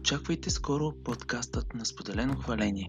Очаквайте скоро подкастът на споделено хваление.